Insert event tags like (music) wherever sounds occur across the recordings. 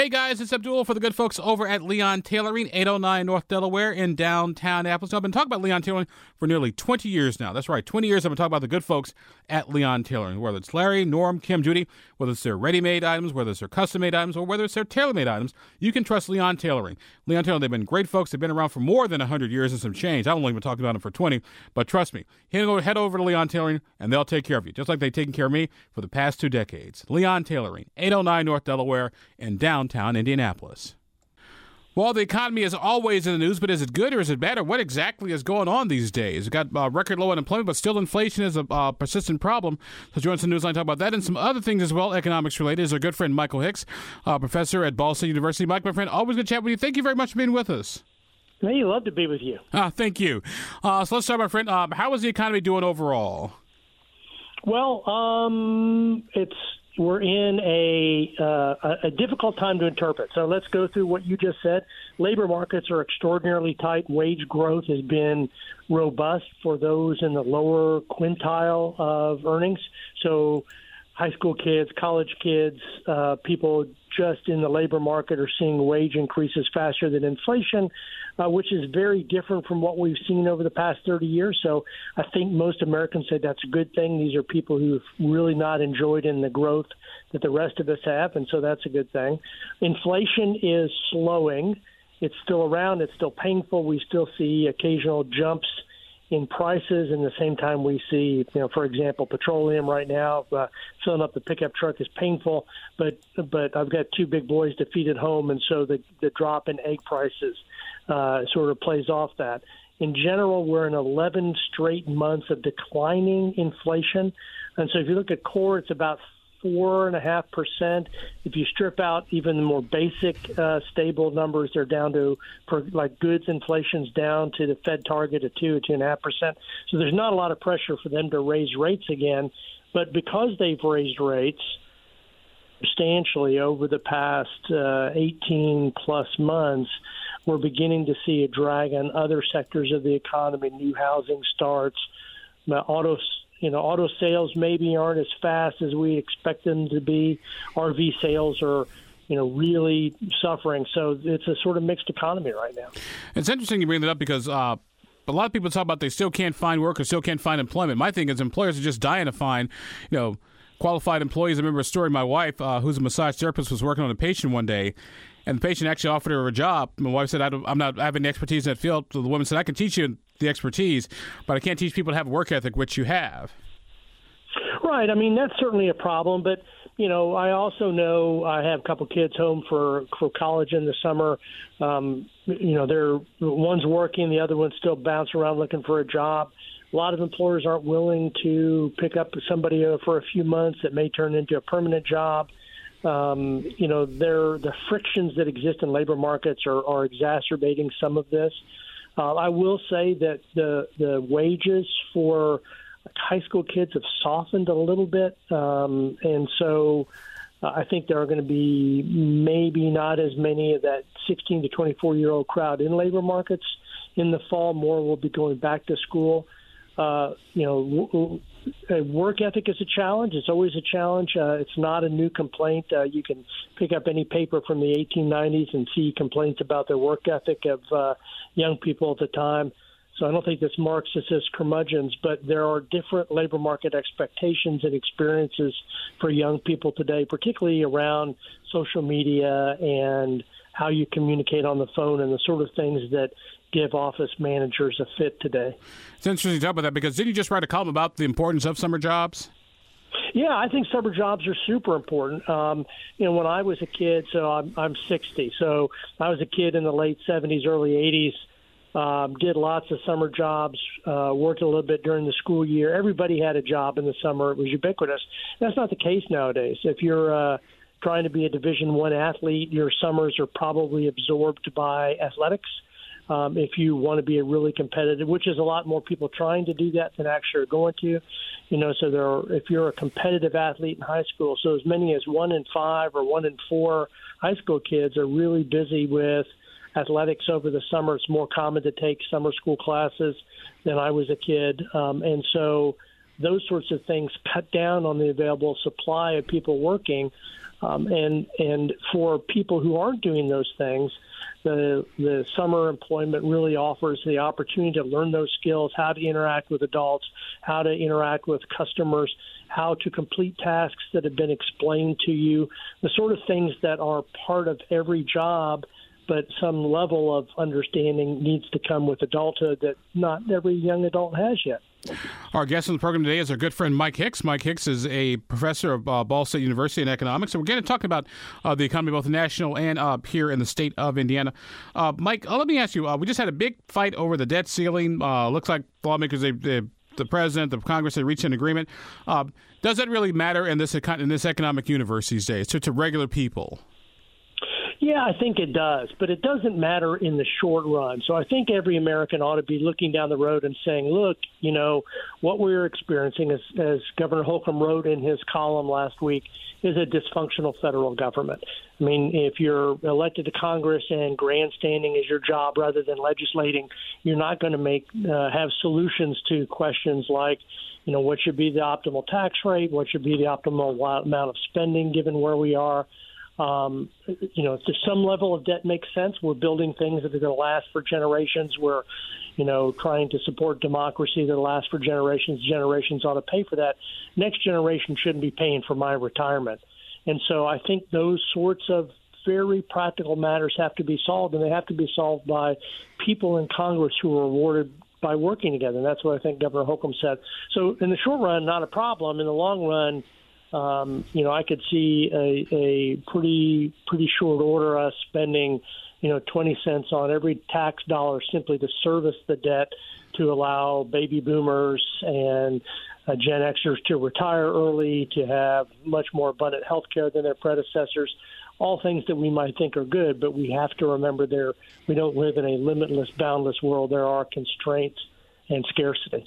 Hey guys, it's Abdul for the good folks over at Leon Tailoring, 809 North Delaware in downtown Appleton. I've been talking about Leon Tailoring for nearly 20 years now. That's right, 20 years I've been talking about the good folks at Leon Tailoring, whether it's Larry, Norm, Kim, Judy, whether it's their ready made items, whether it's their custom made items, or whether it's their tailor made items, you can trust Leon Tailoring. Leon Tailoring, they've been great folks. They've been around for more than 100 years and some change. I've only been talking about them for 20, but trust me, head over to Leon Tailoring and they'll take care of you, just like they've taken care of me for the past two decades. Leon Tailoring, 809 North Delaware in downtown Indianapolis. Well, the economy is always in the news, but is it good or is it bad, or what exactly is going on these days? We've got uh, record low unemployment, but still inflation is a uh, persistent problem. So join us in the newsline to talk about that and some other things as well, economics related, is our good friend Michael Hicks, uh, professor at Ball State University. Mike, my friend, always good to chat with you. Thank you very much for being with us. Hey, love to be with you. Ah, thank you. Uh, so let's start, my friend. Um, how is the economy doing overall? Well, um, it's we're in a, uh, a difficult time to interpret. So let's go through what you just said. Labor markets are extraordinarily tight. Wage growth has been robust for those in the lower quintile of earnings. So high school kids, college kids, uh, people just in the labor market are seeing wage increases faster than inflation uh, which is very different from what we've seen over the past 30 years. So I think most Americans say that's a good thing. These are people who've really not enjoyed in the growth that the rest of us have, and so that's a good thing. Inflation is slowing. It's still around. It's still painful. We still see occasional jumps in prices, and the same time we see, you know, for example, petroleum right now uh, filling up the pickup truck is painful. But but I've got two big boys to feed at home, and so the the drop in egg prices uh, sort of plays off that. In general, we're in 11 straight months of declining inflation, and so if you look at core, it's about four and a half percent. If you strip out even the more basic uh, stable numbers, they're down to for like goods inflation's down to the Fed target of two two and a half percent. So there's not a lot of pressure for them to raise rates again. But because they've raised rates substantially over the past uh, 18 plus months, we're beginning to see a drag on other sectors of the economy, new housing starts, auto you know, auto sales maybe aren't as fast as we expect them to be. RV sales are, you know, really suffering. So it's a sort of mixed economy right now. It's interesting you bring that up because uh, a lot of people talk about they still can't find work or still can't find employment. My thing is employers are just dying to find, you know, qualified employees. I remember a story. My wife, uh, who's a massage therapist, was working on a patient one day, and the patient actually offered her a job. My wife said, I am not having the expertise in that field." So the woman said, "I can teach you the expertise, but I can't teach people to have work ethic, which you have." Right. I mean, that's certainly a problem, but you know, I also know I have a couple kids home for for college in the summer. Um, you know, they're one's working, the other one's still bouncing around looking for a job. A lot of employers aren't willing to pick up somebody for a few months that may turn into a permanent job. Um, you know, there the frictions that exist in labor markets are, are exacerbating some of this. Uh, I will say that the the wages for high school kids have softened a little bit, um, and so uh, I think there are going to be maybe not as many of that 16 to 24 year old crowd in labor markets in the fall. More will be going back to school. Uh, you know, w- work ethic is a challenge. It's always a challenge. Uh, it's not a new complaint. Uh, you can pick up any paper from the 1890s and see complaints about the work ethic of uh, young people at the time. So I don't think this marks us as curmudgeons, but there are different labor market expectations and experiences for young people today, particularly around social media and how you communicate on the phone and the sort of things that give office managers a fit today. It's interesting to talk about that because didn't you just write a column about the importance of summer jobs? Yeah, I think summer jobs are super important. Um, you know, when I was a kid, so I'm, I'm 60, so I was a kid in the late 70s, early 80s. Um, did lots of summer jobs, uh, worked a little bit during the school year. Everybody had a job in the summer; it was ubiquitous. That's not the case nowadays. If you're uh, trying to be a Division One athlete, your summers are probably absorbed by athletics. Um, if you want to be a really competitive, which is a lot more people trying to do that than actually are going to, you know. So there, are, if you're a competitive athlete in high school, so as many as one in five or one in four high school kids are really busy with athletics over the summer. It's more common to take summer school classes than I was a kid, um, and so those sorts of things cut down on the available supply of people working. Um, and and for people who aren't doing those things, the the summer employment really offers the opportunity to learn those skills, how to interact with adults, how to interact with customers, how to complete tasks that have been explained to you, the sort of things that are part of every job but some level of understanding needs to come with adulthood that not every young adult has yet. Our guest on the program today is our good friend Mike Hicks. Mike Hicks is a professor of uh, Ball State University in economics. So we're going to talk about uh, the economy, both national and uh, here in the state of Indiana. Uh, Mike, uh, let me ask you: uh, We just had a big fight over the debt ceiling. looks like lawmakers, they, they, the president, the Congress, they reached an agreement. does that really matter in this in this economic universe these days to, to regular people? Yeah, I think it does, but it doesn't matter in the short run. So I think every American ought to be looking down the road and saying, look, you know, what we're experiencing, as, as Governor Holcomb wrote in his column last week, is a dysfunctional federal government. I mean, if you're elected to Congress and grandstanding is your job rather than legislating, you're not going to make uh, have solutions to questions like, you know, what should be the optimal tax rate, what should be the optimal amount of spending given where we are. Um, you know, to some level of debt makes sense. We're building things that are going to last for generations. We're, you know, trying to support democracy that lasts for generations. Generations ought to pay for that. Next generation shouldn't be paying for my retirement. And so I think those sorts of very practical matters have to be solved, and they have to be solved by people in Congress who are awarded by working together. And that's what I think Governor Holcomb said. So in the short run, not a problem. In the long run, um, you know, I could see a, a pretty pretty short order us spending, you know, 20 cents on every tax dollar simply to service the debt to allow baby boomers and uh, Gen Xers to retire early, to have much more abundant health care than their predecessors. All things that we might think are good, but we have to remember there we don't live in a limitless, boundless world. There are constraints and scarcity.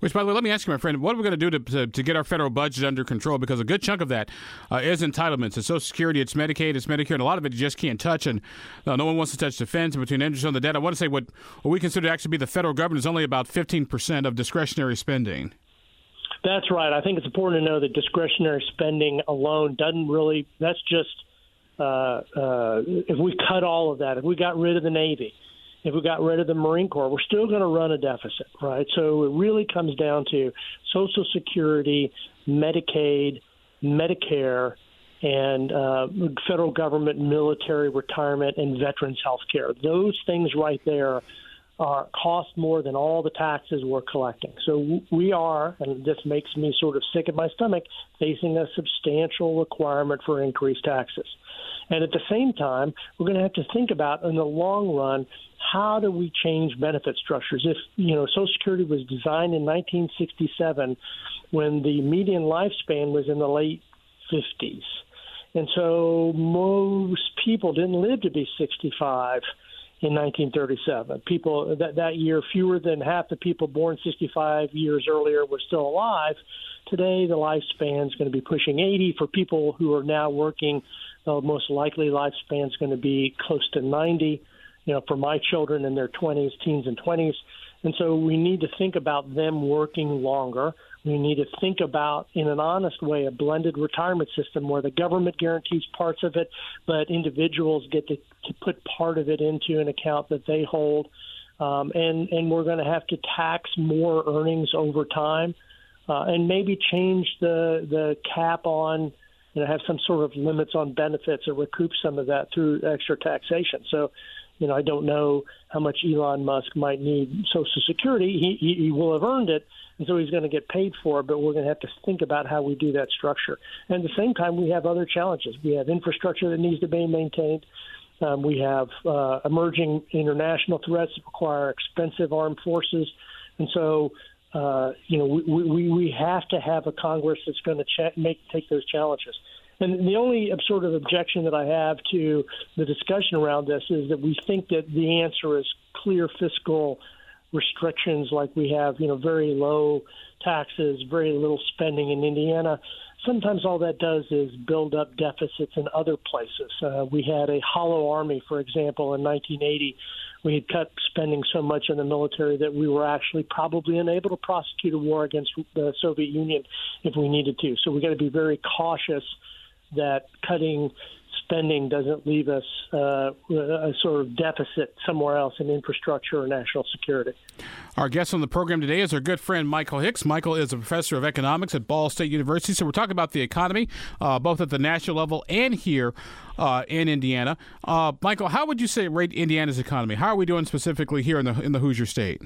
Which, by the way, let me ask you, my friend, what are we going to do to, to, to, get our federal budget under control? Because a good chunk of that uh, is entitlements. It's Social Security, it's Medicaid, it's Medicare, and a lot of it you just can't touch. And uh, no one wants to touch defense. And between interest on the debt, I want to say what, what we consider to actually be the federal government is only about 15% of discretionary spending. That's right. I think it's important to know that discretionary spending alone doesn't really, that's just, uh, uh if we cut all of that, if we got rid of the Navy, if we got rid of the Marine Corps, we're still going to run a deficit, right? So it really comes down to Social Security, Medicaid, Medicare, and uh, federal government military retirement and veterans health care. Those things right there are cost more than all the taxes we're collecting. So we are, and this makes me sort of sick at my stomach, facing a substantial requirement for increased taxes. And at the same time, we're going to have to think about in the long run how do we change benefit structures? If you know Social Security was designed in 1967, when the median lifespan was in the late 50s, and so most people didn't live to be 65 in 1937. People that that year, fewer than half the people born 65 years earlier were still alive. Today, the lifespan is going to be pushing 80. For people who are now working, the most likely lifespan is going to be close to 90 you know, for my children in their 20s, teens, and 20s. And so we need to think about them working longer. We need to think about, in an honest way, a blended retirement system where the government guarantees parts of it, but individuals get to, to put part of it into an account that they hold. Um, and, and we're going to have to tax more earnings over time uh, and maybe change the, the cap on, you know, have some sort of limits on benefits or recoup some of that through extra taxation. So you know, I don't know how much Elon Musk might need Social Security. He, he, he will have earned it, and so he's going to get paid for it. But we're going to have to think about how we do that structure. And at the same time, we have other challenges. We have infrastructure that needs to be maintained. Um, we have uh, emerging international threats that require expensive armed forces, and so uh, you know we, we we have to have a Congress that's going to ch- make take those challenges. And the only sort of objection that I have to the discussion around this is that we think that the answer is clear fiscal restrictions, like we have, you know, very low taxes, very little spending in Indiana. Sometimes all that does is build up deficits in other places. Uh, we had a hollow army, for example, in 1980. We had cut spending so much in the military that we were actually probably unable to prosecute a war against the Soviet Union if we needed to. So we got to be very cautious that cutting spending doesn't leave us uh, a sort of deficit somewhere else in infrastructure or national security. Our guest on the program today is our good friend Michael Hicks. Michael is a professor of economics at Ball State University. So we're talking about the economy, uh, both at the national level and here uh, in Indiana. Uh, Michael, how would you say rate Indiana's economy? How are we doing specifically here in the in the Hoosier State?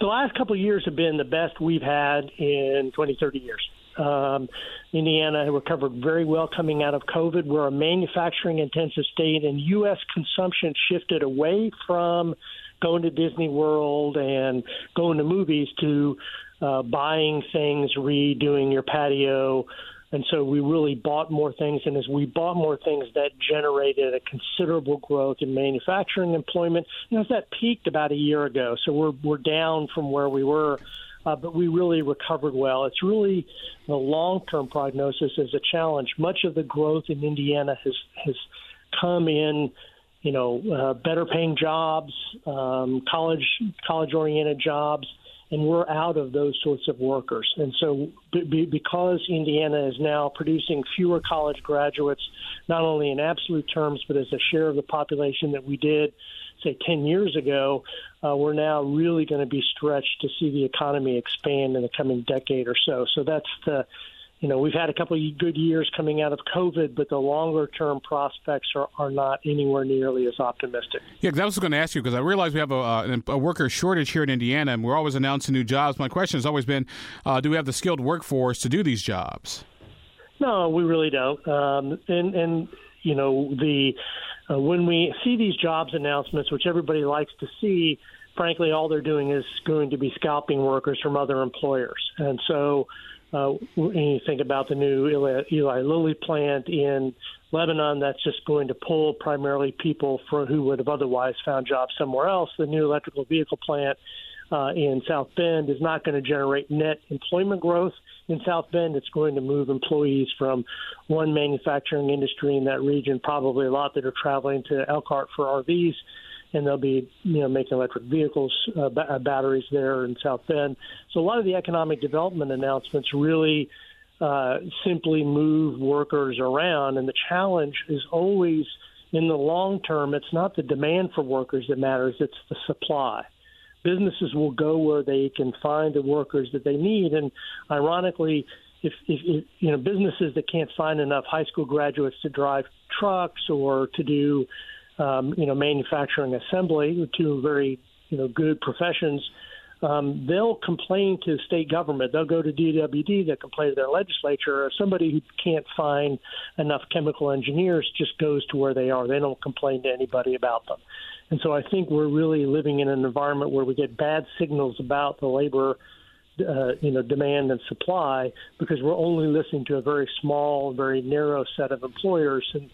The last couple of years have been the best we've had in 20, 30 years. Um, Indiana recovered very well coming out of COVID. We're a manufacturing intensive state, and U.S. consumption shifted away from going to Disney World and going to movies to uh, buying things, redoing your patio. And so we really bought more things. And as we bought more things, that generated a considerable growth in manufacturing employment. You know, that peaked about a year ago. So we're, we're down from where we were uh, but we really recovered well. It's really the long-term prognosis is a challenge. Much of the growth in Indiana has has come in, you know, uh, better-paying jobs, um, college college-oriented jobs, and we're out of those sorts of workers. And so, b- because Indiana is now producing fewer college graduates, not only in absolute terms, but as a share of the population that we did say 10 years ago, uh, we're now really going to be stretched to see the economy expand in the coming decade or so. So that's the, you know, we've had a couple of good years coming out of COVID, but the longer term prospects are, are not anywhere nearly as optimistic. Yeah, because I was going to ask you because I realize we have a, uh, a, worker shortage here in Indiana, and we're always announcing new jobs. My question has always been uh, do we have the skilled workforce to do these jobs? No, we really don't. Um, and, and, you know, the uh, when we see these jobs announcements, which everybody likes to see, frankly, all they're doing is going to be scalping workers from other employers. And so, uh, when you think about the new Eli, Eli Lilly plant in Lebanon, that's just going to pull primarily people for, who would have otherwise found jobs somewhere else. The new electrical vehicle plant uh, in South Bend is not going to generate net employment growth in South Bend. It's going to move employees from one manufacturing industry in that region, probably a lot that are traveling to Elkhart for RVs, and they'll be you know making electric vehicles uh, b- uh, batteries there in South Bend. So a lot of the economic development announcements really. Uh, simply move workers around, and the challenge is always in the long term. It's not the demand for workers that matters; it's the supply businesses will go where they can find the workers that they need. And ironically, if, if, if you know businesses that can't find enough high school graduates to drive trucks or to do um, you know manufacturing assembly, two very you know good professions, um, they'll complain to state government. They'll go to DWD. They'll complain to their legislature. Or somebody who can't find enough chemical engineers just goes to where they are. They don't complain to anybody about them. And so I think we're really living in an environment where we get bad signals about the labor, uh, you know, demand and supply because we're only listening to a very small, very narrow set of employers. And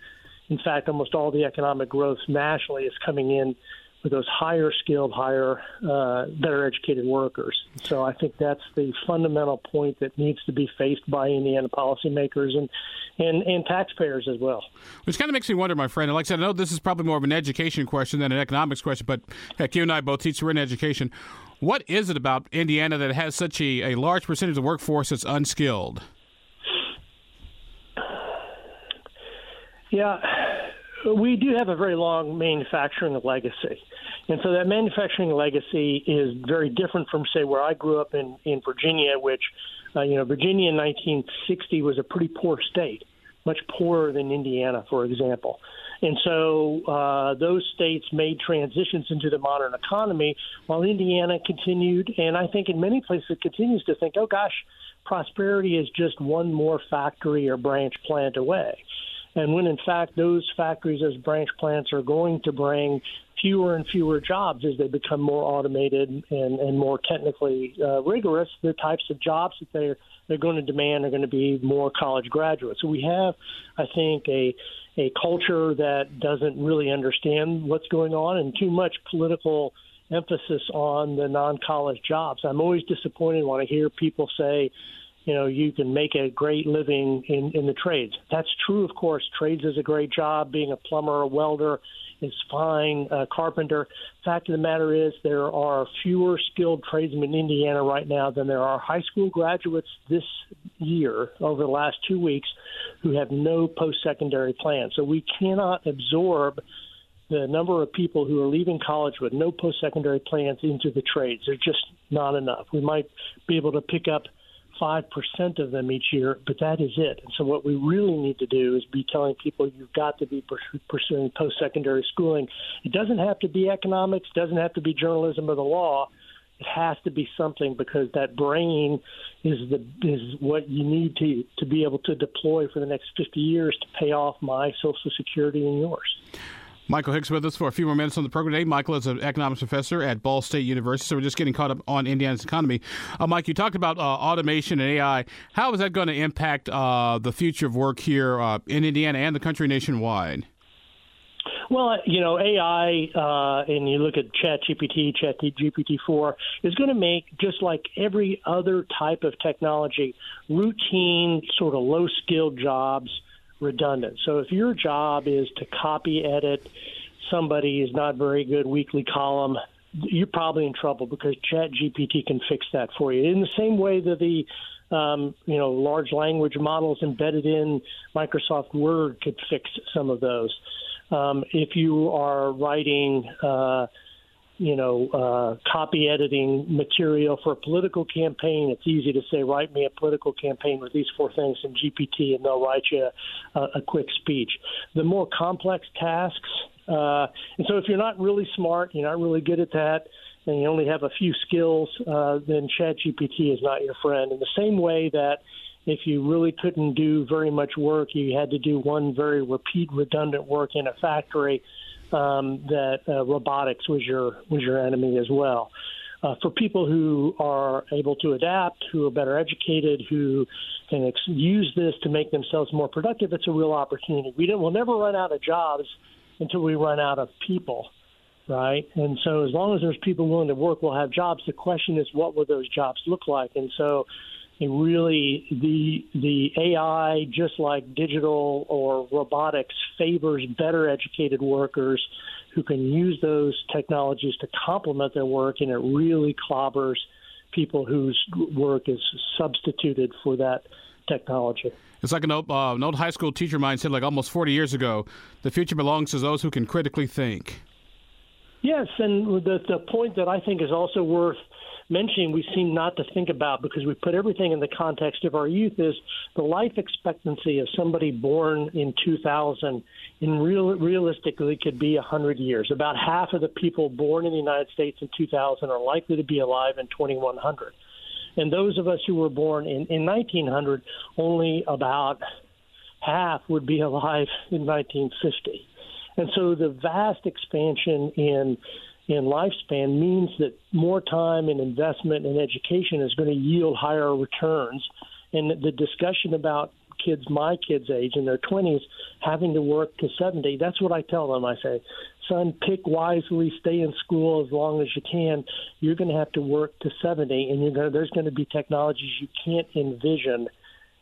in fact, almost all the economic growth nationally is coming in with those higher skilled, higher, uh, better educated workers. So I think that's the fundamental point that needs to be faced by Indiana policymakers and and, and taxpayers as well. Which kind of makes me wonder, my friend. And like I said, I know this is probably more of an education question than an economics question, but heck, you and I both teach we're in education. What is it about Indiana that has such a, a large percentage of the workforce that's unskilled? Yeah, we do have a very long manufacturing legacy. And so that manufacturing legacy is very different from, say, where I grew up in, in Virginia, which, uh, you know, Virginia in 1960 was a pretty poor state, much poorer than Indiana, for example. And so uh, those states made transitions into the modern economy while Indiana continued, and I think in many places it continues to think, oh gosh, prosperity is just one more factory or branch plant away. And when in fact those factories, as branch plants are going to bring fewer and fewer jobs as they become more automated and, and more technically uh, rigorous, the types of jobs that they're they're going to demand are going to be more college graduates. So we have, I think, a a culture that doesn't really understand what's going on and too much political emphasis on the non-college jobs. I'm always disappointed when I hear people say, you know, you can make a great living in, in the trades. That's true, of course. Trades is a great job. Being a plumber, a welder, is fine. Uh, carpenter. Fact of the matter is, there are fewer skilled tradesmen in Indiana right now than there are high school graduates this year over the last two weeks who have no post-secondary plan. So we cannot absorb the number of people who are leaving college with no post-secondary plans into the trades. There's just not enough. We might be able to pick up 5% of them each year, but that is it. And so, what we really need to do is be telling people you've got to be pursuing post secondary schooling. It doesn't have to be economics, doesn't have to be journalism or the law. It has to be something because that brain is the is what you need to to be able to deploy for the next 50 years to pay off my Social Security and yours. Michael Hicks with us for a few more minutes on the program today. Michael is an economics professor at Ball State University, so we're just getting caught up on Indiana's economy. Uh, Mike, you talked about uh, automation and AI. How is that going to impact uh, the future of work here uh, in Indiana and the country nationwide? Well, you know, AI, uh, and you look at ChatGPT, ChatGPT-4, is going to make, just like every other type of technology, routine, sort of low-skilled jobs – redundant. So if your job is to copy edit somebody is not very good weekly column, you're probably in trouble because Chat GPT can fix that for you. In the same way that the um, you know large language models embedded in Microsoft Word could fix some of those. Um, if you are writing uh, you know, uh, copy editing material for a political campaign. It's easy to say, write me a political campaign with these four things in GPT, and they'll write you a, a quick speech. The more complex tasks, uh, and so if you're not really smart, you're not really good at that, and you only have a few skills, uh, then ChatGPT is not your friend. In the same way that if you really couldn't do very much work, you had to do one very repeat, redundant work in a factory um, that uh, robotics was your was your enemy as well. Uh, for people who are able to adapt, who are better educated, who can ex- use this to make themselves more productive, it's a real opportunity. We we'll never run out of jobs until we run out of people, right? And so, as long as there's people willing to work, we'll have jobs. The question is, what will those jobs look like? And so, and really the the AI, just like digital or robotics, favors better educated workers who can use those technologies to complement their work, and it really clobbers people whose work is substituted for that technology. It's like an old, uh, an old high school teacher of mine said, like almost 40 years ago, the future belongs to those who can critically think. Yes, and the the point that I think is also worth mentioning we seem not to think about because we put everything in the context of our youth is the life expectancy of somebody born in 2000 in real realistically could be 100 years. About half of the people born in the United States in 2000 are likely to be alive in 2100. And those of us who were born in, in 1900, only about half would be (laughs) alive in 1950. And so the vast expansion in in lifespan means that more time and investment in education is going to yield higher returns. And the discussion about kids my kids' age in their 20s having to work to 70, that's what I tell them. I say, son, pick wisely, stay in school as long as you can. You're going to have to work to 70, and you're going to, there's going to be technologies you can't envision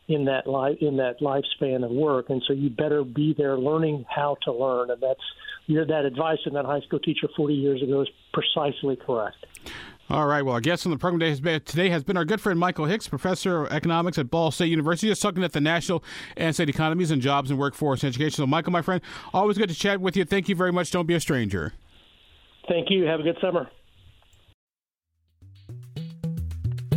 in that life in that lifespan of work, and so you better be there learning how to learn, and that's you that advice from that high school teacher 40 years ago is precisely correct. All right. Well, our guest on the program today has, been, today has been our good friend Michael Hicks, professor of economics at Ball State University, just talking at the national and state economies and jobs and workforce education. So, Michael, my friend, always good to chat with you. Thank you very much. Don't be a stranger. Thank you. Have a good summer.